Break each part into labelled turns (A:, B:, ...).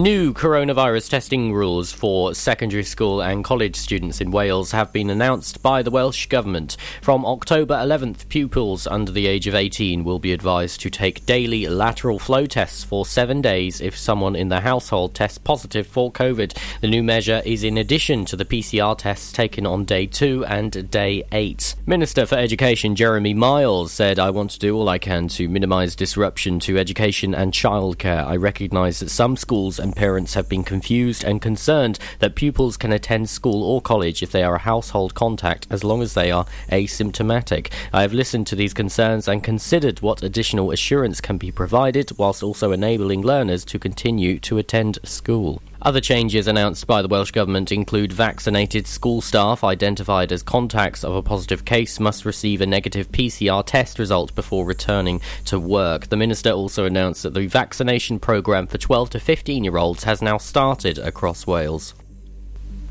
A: New coronavirus testing rules for secondary school and college students in Wales have been announced by the Welsh Government. From October 11th, pupils under the age of 18 will be advised to take daily lateral flow tests for seven days if someone in their household tests positive for COVID. The new measure is in addition to the PCR tests taken on day two and day eight. Minister for Education Jeremy Miles said, I want to do all I can to minimise disruption to education and childcare. I recognise that some schools and parents have been confused and concerned that pupils can attend school or college if they are a household contact as long as they are asymptomatic. I have listened to these concerns and considered what additional assurance can be provided whilst also enabling learners to continue to attend school. Other changes announced by the Welsh Government include vaccinated school staff identified as contacts of a positive case must receive a negative PCR test result before returning to work. The Minister also announced that the vaccination programme for 12 to 15 year olds has now started across Wales.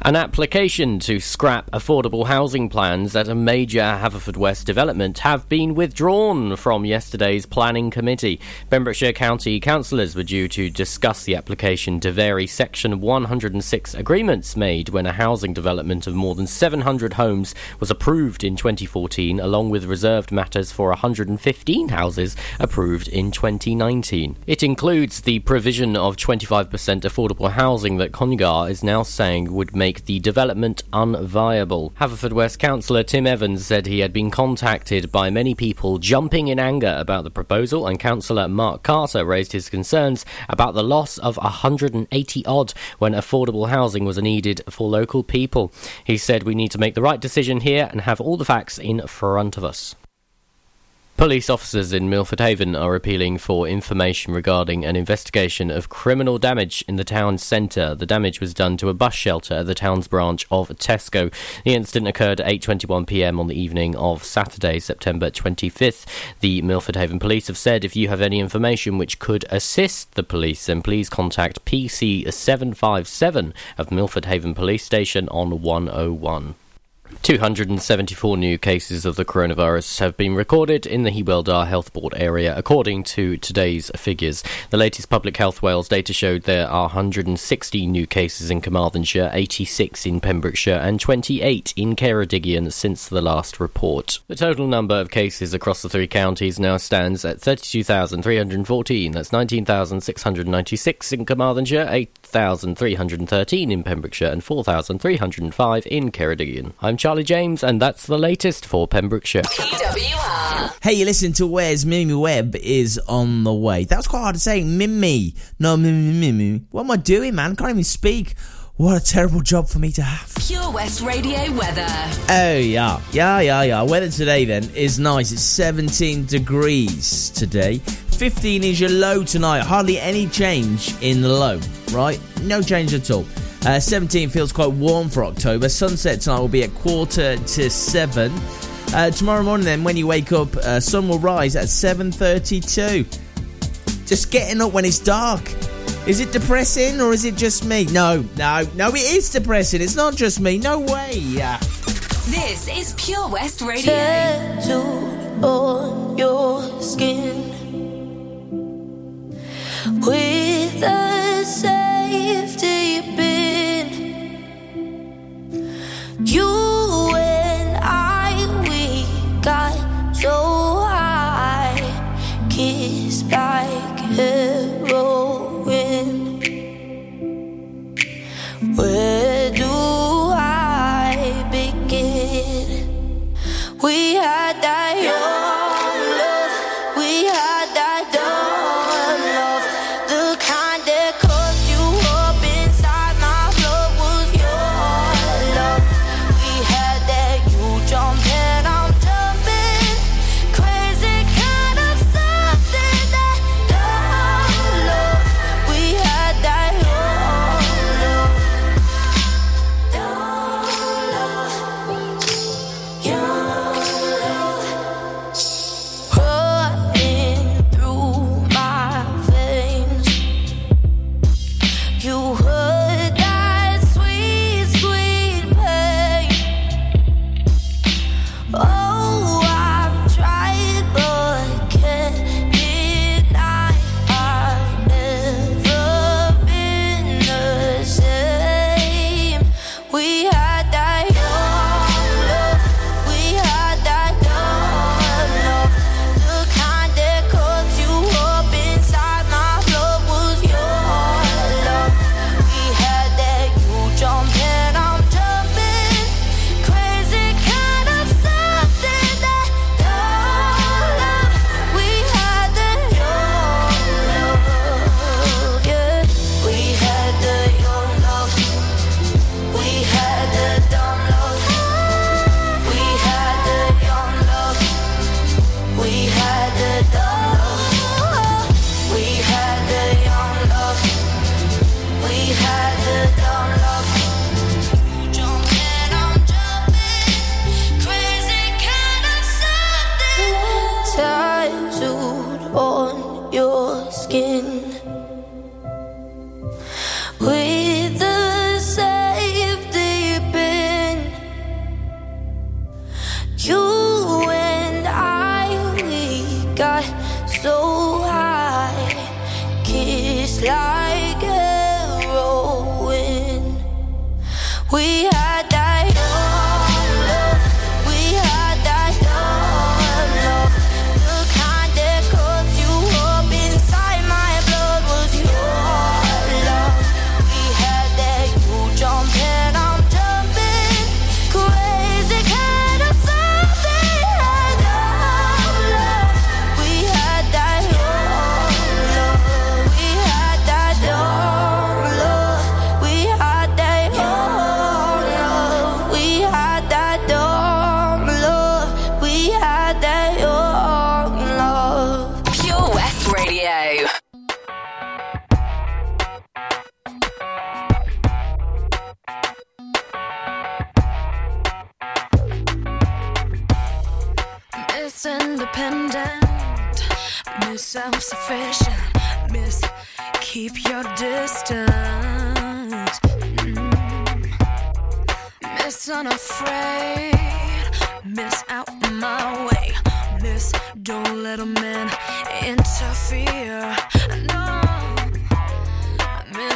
A: An application to scrap affordable housing plans at a major Haverfordwest development have been withdrawn from yesterday's planning committee. Pembrokeshire County councillors were due to discuss the application to vary Section 106 agreements made when a housing development of more than 700 homes was approved in 2014, along with reserved matters for 115 houses approved in 2019. It includes the provision of 25% affordable housing that Congar is now saying would make make the development unviable. Haverfordwest councillor Tim Evans said he had been contacted by many people jumping in anger about the proposal, and councillor Mark Carter raised his concerns about the loss of 180 odd when affordable housing was needed for local people. He said we need to make the right decision here and have all the facts in front of us. Police officers in Milford Haven are appealing for information regarding an investigation of criminal damage in the town centre. The damage was done to a bus shelter at the town's branch of Tesco. The incident occurred at 8:21 p.m. on the evening of Saturday, September 25th. The Milford Haven Police have said if you have any information which could assist the police, then please contact PC 757 of Milford Haven Police Station on 101. 274 new cases of the coronavirus have been recorded in the Hywel Dda Health Board area, according to today's figures. The latest Public Health Wales data showed there are 160 new cases in Carmarthenshire, 86 in Pembrokeshire, and 28 in Ceredigion since the last report. The total number of cases across the three counties now stands at 32,314. That's 19,696 in Carmarthenshire, 8,313 in Pembrokeshire, and 4,305 in Ceredigion. I'm Charlie James, and that's the latest for Pembrokeshire.
B: PWR. Hey, you listen to Where's Mimi Webb is on the way. That was quite hard to say. Mimi. No, Mimi, Mimi. What am I doing, man? Can't even speak. What a terrible job for me to have.
C: Pure West Radio weather.
B: Oh, yeah. Yeah, yeah, yeah. Weather today, then, is nice. It's 17 degrees today. 15 is your low tonight. Hardly any change in the low, right? No change at all. Uh, 17 feels quite warm for October. Sunset tonight will be at quarter to seven. Uh, tomorrow morning, then, when you wake up, uh, sun will rise at 7:32. Just getting up when it's dark. Is it depressing or is it just me? No, no, no. It is depressing. It's not just me. No way.
C: This is Pure West Radio.
D: Tattooed on your skin with a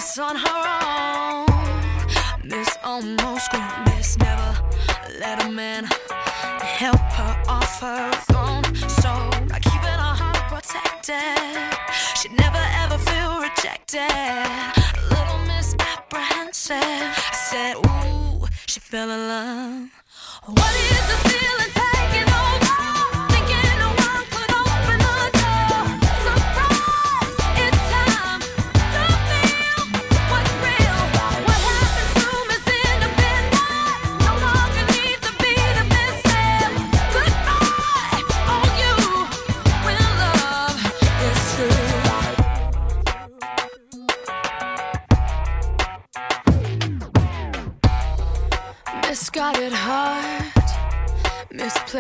E: Miss On Her Own, Miss Almost Grown, Miss Never Let a Man help her off her throne. So by keeping her heart protected, she'd never ever feel rejected. Little Miss Apprehensive, said, Ooh, she fell in love. What is this feeling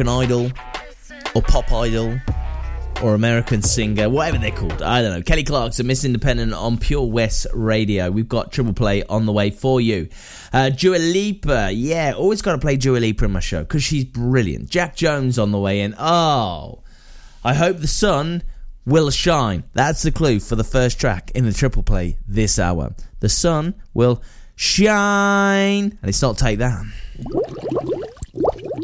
B: American Idol or Pop Idol or American Singer, whatever they're called? I don't know. Kelly Clarkson, Miss Independent on Pure West Radio. We've got Triple Play on the way for you. Uh, Dua Lipa, yeah, always got to play Dua Lipa in my show because she's brilliant. Jack Jones on the way in. Oh, I hope the sun will shine. That's the clue for the first track in the Triple Play this hour. The sun will shine. And it's not take that.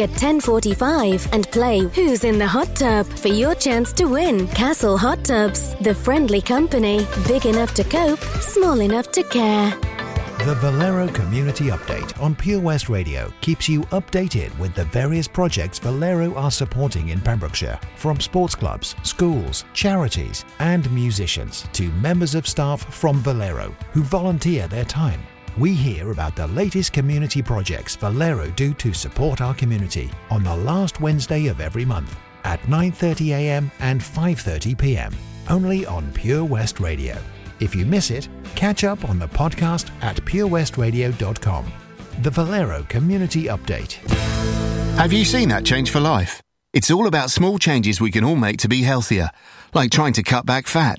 F: at 10:45 and play Who's in the Hot Tub for your chance to win. Castle Hot Tubs, the friendly company, big enough to cope, small enough to care.
G: The Valero Community Update on Pure West Radio keeps you updated with the various projects Valero are supporting in Pembrokeshire, from sports clubs, schools, charities, and musicians to members of staff from Valero who volunteer their time. We hear about the latest community projects Valero do to support our community on the last Wednesday of every month at 9:30 a.m. and 5:30 p.m. only on Pure West Radio. If you miss it, catch up on the podcast at purewestradio.com. The Valero Community Update.
H: Have you seen that change for life? It's all about small changes we can all make to be healthier, like trying to cut back fat.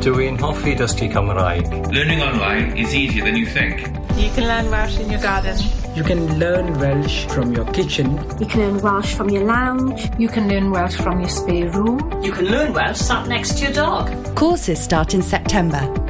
I: Dwi'n hoffi dysgu Cymraeg.
J: Learning online is easier than you think.
K: You can learn Welsh in your garden.
L: You can learn Welsh from your kitchen.
M: You can learn Welsh from your lounge.
N: You can learn Welsh from your spare room.
O: You can learn Welsh sat next to your dog.
P: Courses start in September.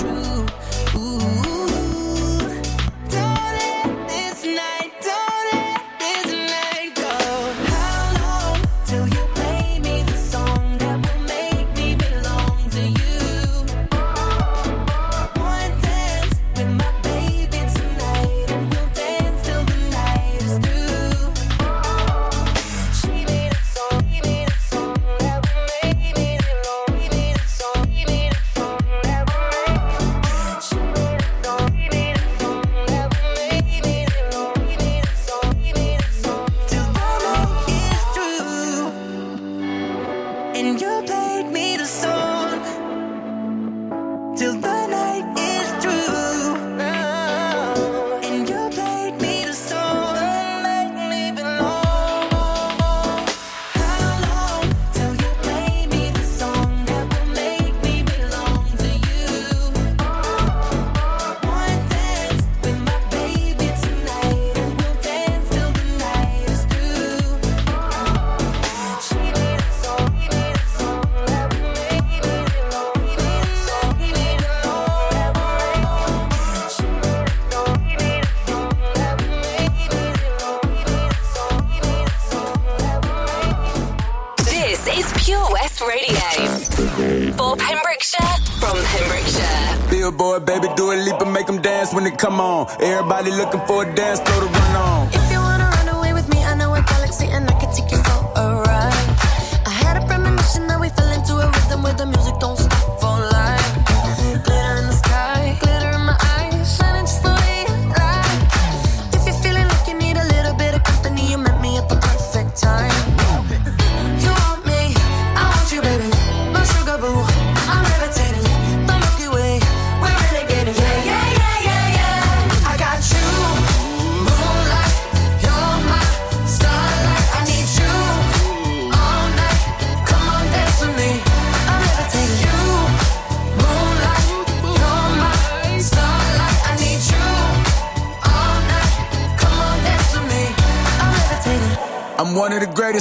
Q: True.
R: For
S: a dance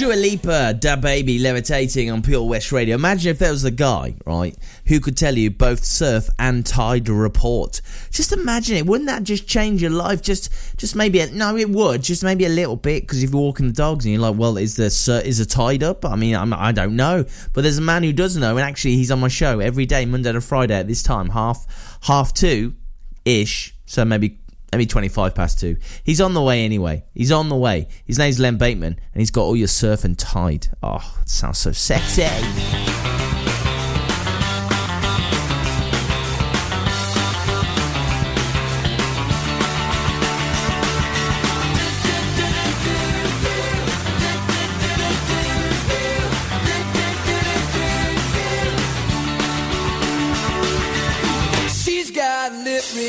B: Dua Lipa, DaBaby, levitating on Pure West Radio. Imagine if there was a guy, right, who could tell you both surf and tide report. Just imagine it. Wouldn't that just change your life? Just, just maybe. A, no, it would. Just maybe a little bit. Because if you're walking the dogs and you're like, well, is the sur- is the tide up? I mean, I'm, I don't know. But there's a man who does know, and actually, he's on my show every day, Monday to Friday at this time, half half two ish. So maybe maybe 25 past two. He's on the way anyway. He's on the way. His name's Len Bateman, and he's got all your surf and tide. Oh, it sounds so sexy.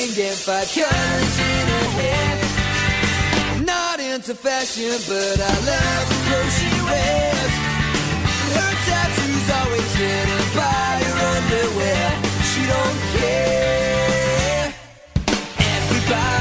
E: Ring and five colors in her hair. Not into fashion, but I love the clothes she wears. Her tattoos always hidden by her underwear. She don't care. Everybody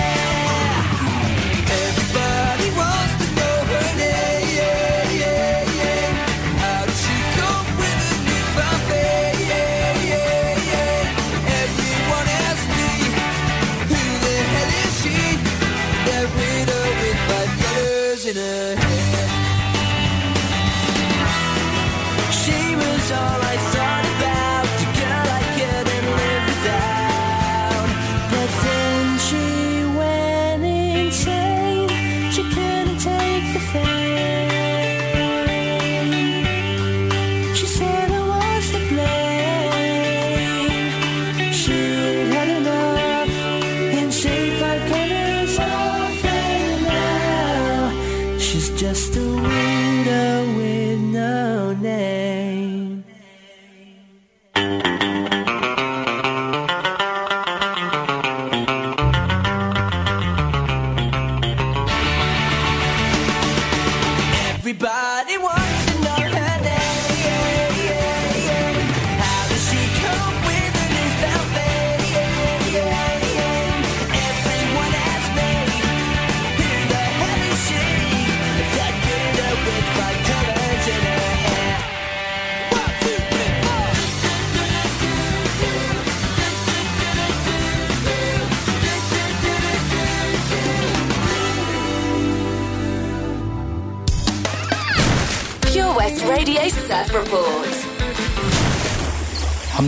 E: In her hair. She was all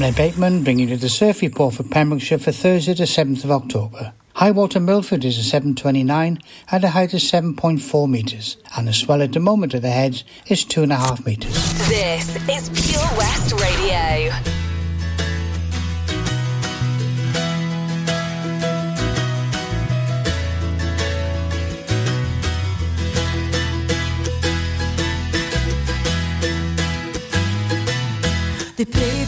T: Emily Bateman bringing you the surf report for Pembrokeshire for Thursday the 7th of October. High water Milford is a 7.29 at a height of 7.4 metres and the swell at the moment of the heads is 2.5 metres.
C: This is Pure West Radio.
E: They play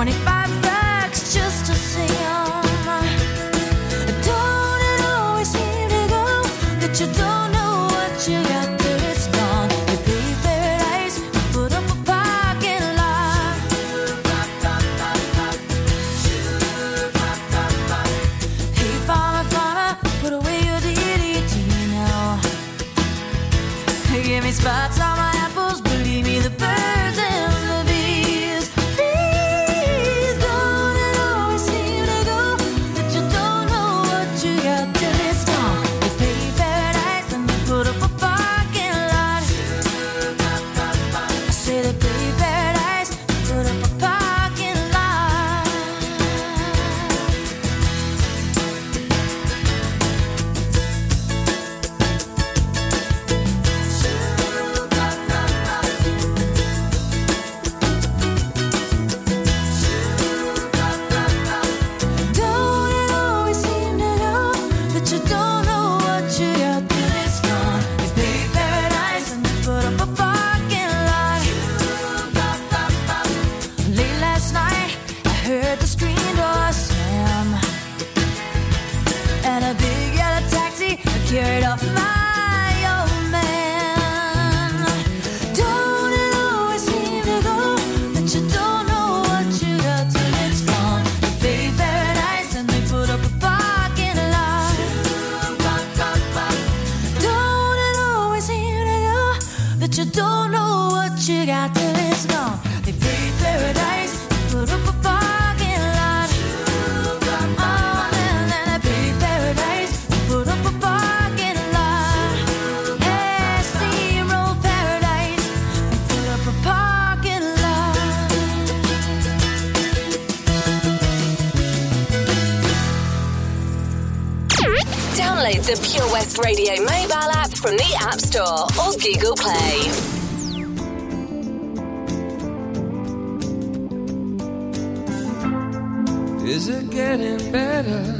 E: 25 the
C: Pure West Radio mobile app from the App Store or Google Play.
E: Is it getting better?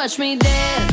E: Watch me dance.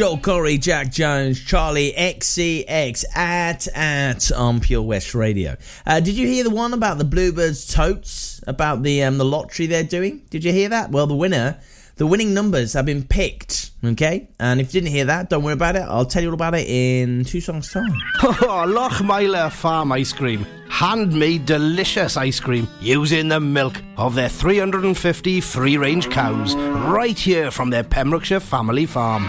B: Joel Corry, Jack Jones, Charli XCX at at on Pure West Radio. Uh, did you hear the one about the Bluebirds totes about the um, the lottery they're doing? Did you hear that? Well, the winner, the winning numbers have been picked. Okay, and if you didn't hear that, don't worry about it. I'll tell you all about it in two songs time.
U: Oh, Farm Ice Cream. Handmade delicious ice cream using the milk of their 350 free range cows right here from their Pembrokeshire family farm.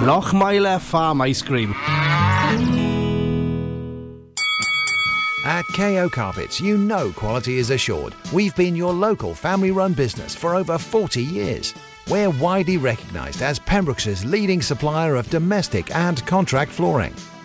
U: Lochmeyler Farm Ice Cream.
G: At KO Carpets, you know quality is assured. We've been your local family run business for over 40 years. We're widely recognised as Pembrokeshire's leading supplier of domestic and contract flooring.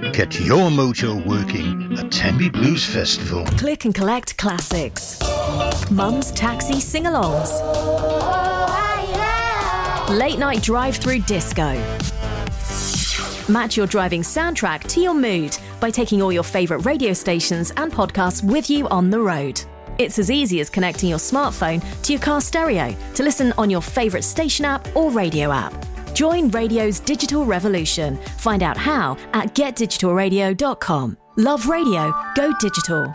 V: Get your mojo working at Tenby Blues Festival.
W: Click and collect classics. Mum's taxi sing alongs. Late night drive through disco. Match your driving soundtrack to your mood by taking all your favourite radio stations and podcasts with you on the road. It's as easy as connecting your smartphone to your car stereo to listen on your favourite station app or radio app. Join radio's digital revolution. Find out how at getdigitalradio.com. Love radio, go digital.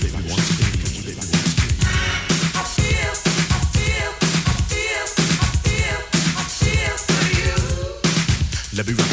X: Let me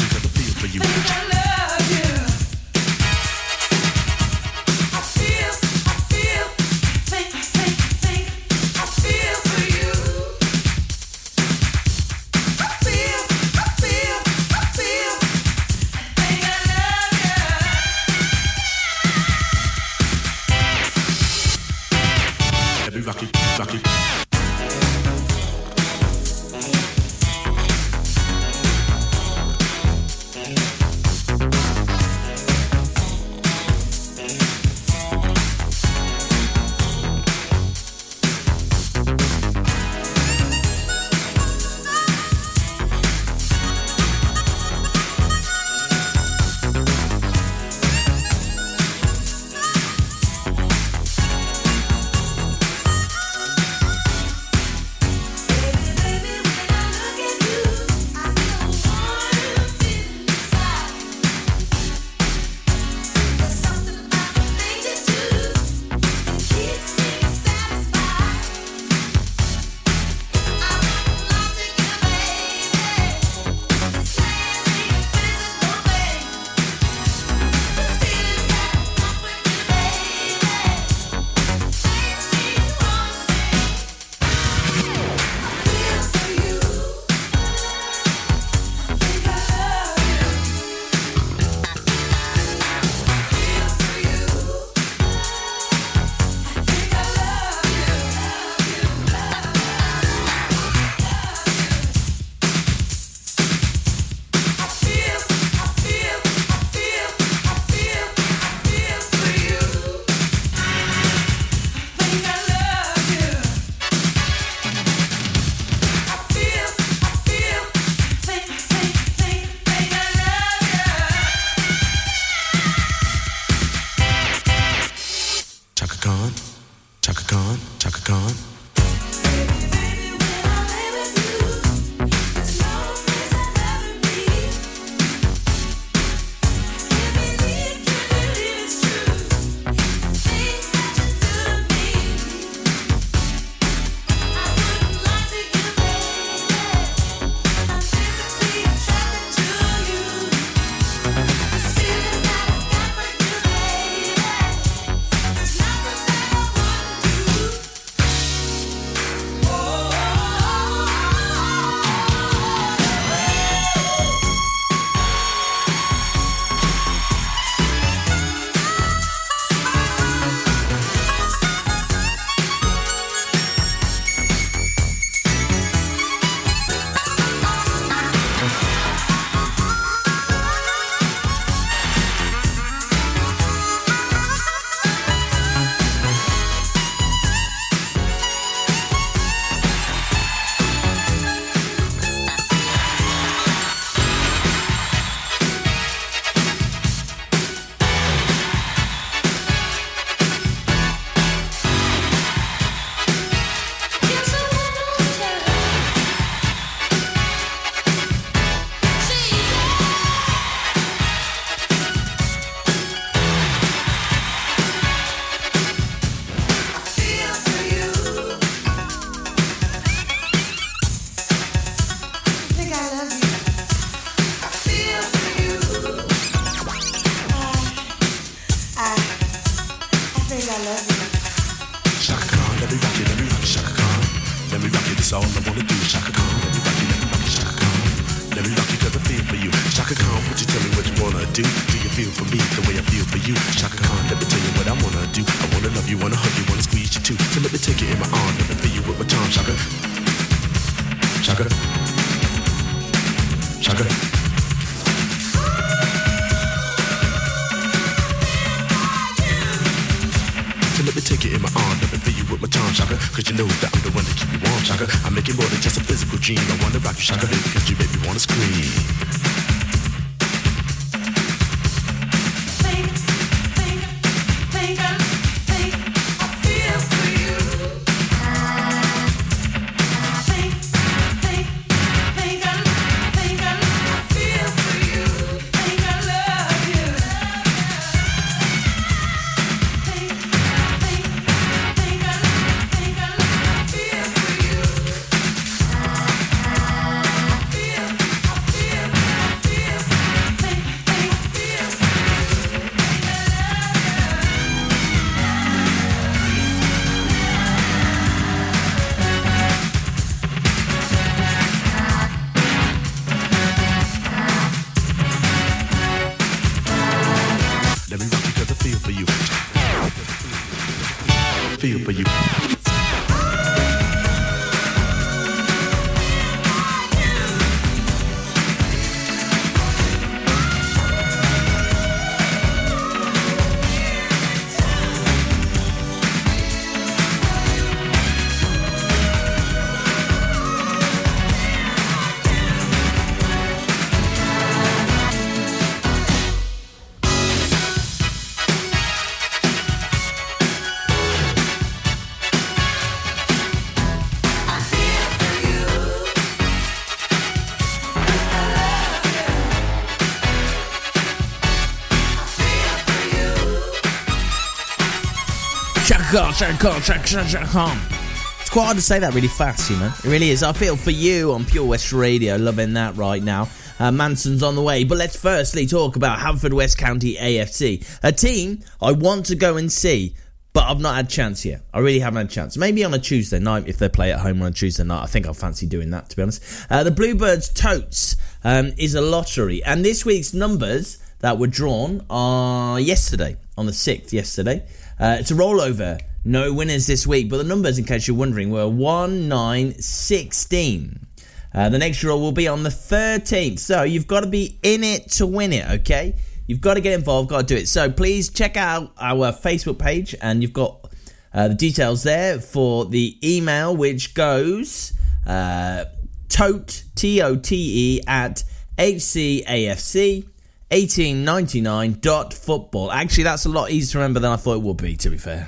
B: It's quite hard to say that really fast, you know. It really is. I feel for you on Pure West Radio, loving that right now. Uh, Manson's on the way, but let's firstly talk about Haverfordwest County AFC, a team I want to go and see, but I've not had a chance yet. I really haven't had a chance. Maybe on a Tuesday night if they play at home on a Tuesday night. I think I'll fancy doing that to be honest. Uh, the Bluebirds Totes um, is a lottery, and this week's numbers that were drawn are yesterday on the sixth. Yesterday, uh, it's a rollover. No winners this week, but the numbers, in case you're wondering, were one, nine, sixteen. Uh, the next draw will be on the 13th. So you've got to be in it to win it, okay? You've got to get involved, got to do it. So please check out our Facebook page, and you've got uh, the details there for the email, which goes uh, tote, T O T E, at HCAFC. 1899.football. Actually, that's a lot easier to remember than I thought it would be, to be fair.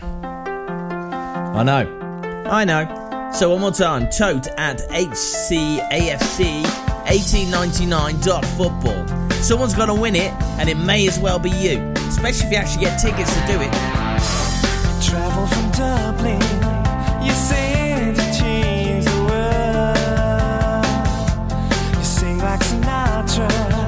B: I know. I know. So, one more time tote at HCAFC 1899.football. Someone's got to win it, and it may as well be you, especially if you actually get tickets to do it.
Y: Travel from Dublin, you said to change the world. You sing like Sinatra.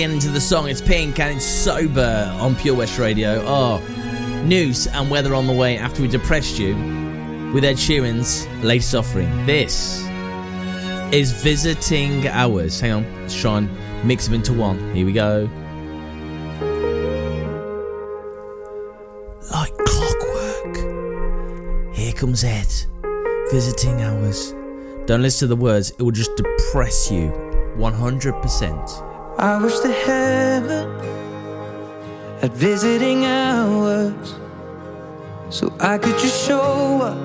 Z: the end of the
B: song. It's pink and it's sober on Pure West Radio. Oh, news and weather on the way after we depressed you with Ed Sheeran's latest offering. This is Visiting Hours. Hang on, let's try and mix them into one. Here we go. Like clockwork, here comes Ed. Visiting Hours. Don't listen to the words, it will just depress you 100%.
Q: I wish to heaven at visiting hours so I could just show up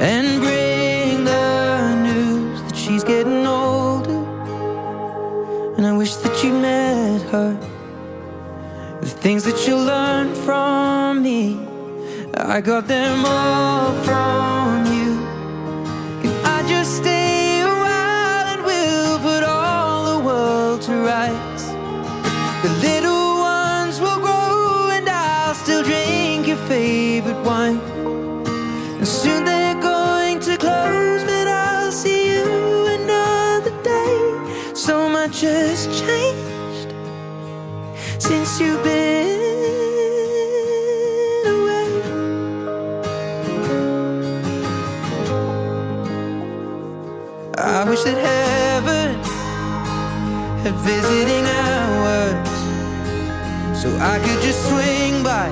Q: and bring the news that she's getting older. And I wish that you met her. The things that you learned from me, I got them all from you. The little ones will grow, and I'll still drink your favorite wine. And soon they're going to close, but I'll see you another day. So much has changed since you've been. I wish that heaven had visiting hours so I could just swing by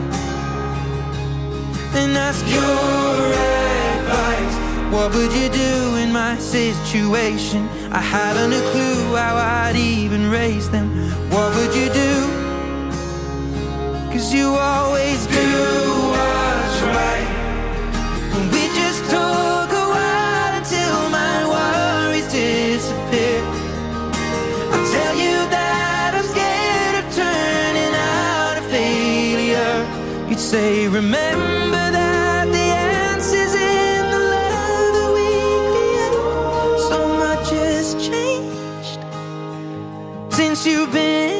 Q: and ask your advice. What would you do in my situation? I haven't a clue how I'd even raise them. What would you do? Cause you always do what's right. And we just talk say, remember that the answer's in the love that we create. So much has changed since you've been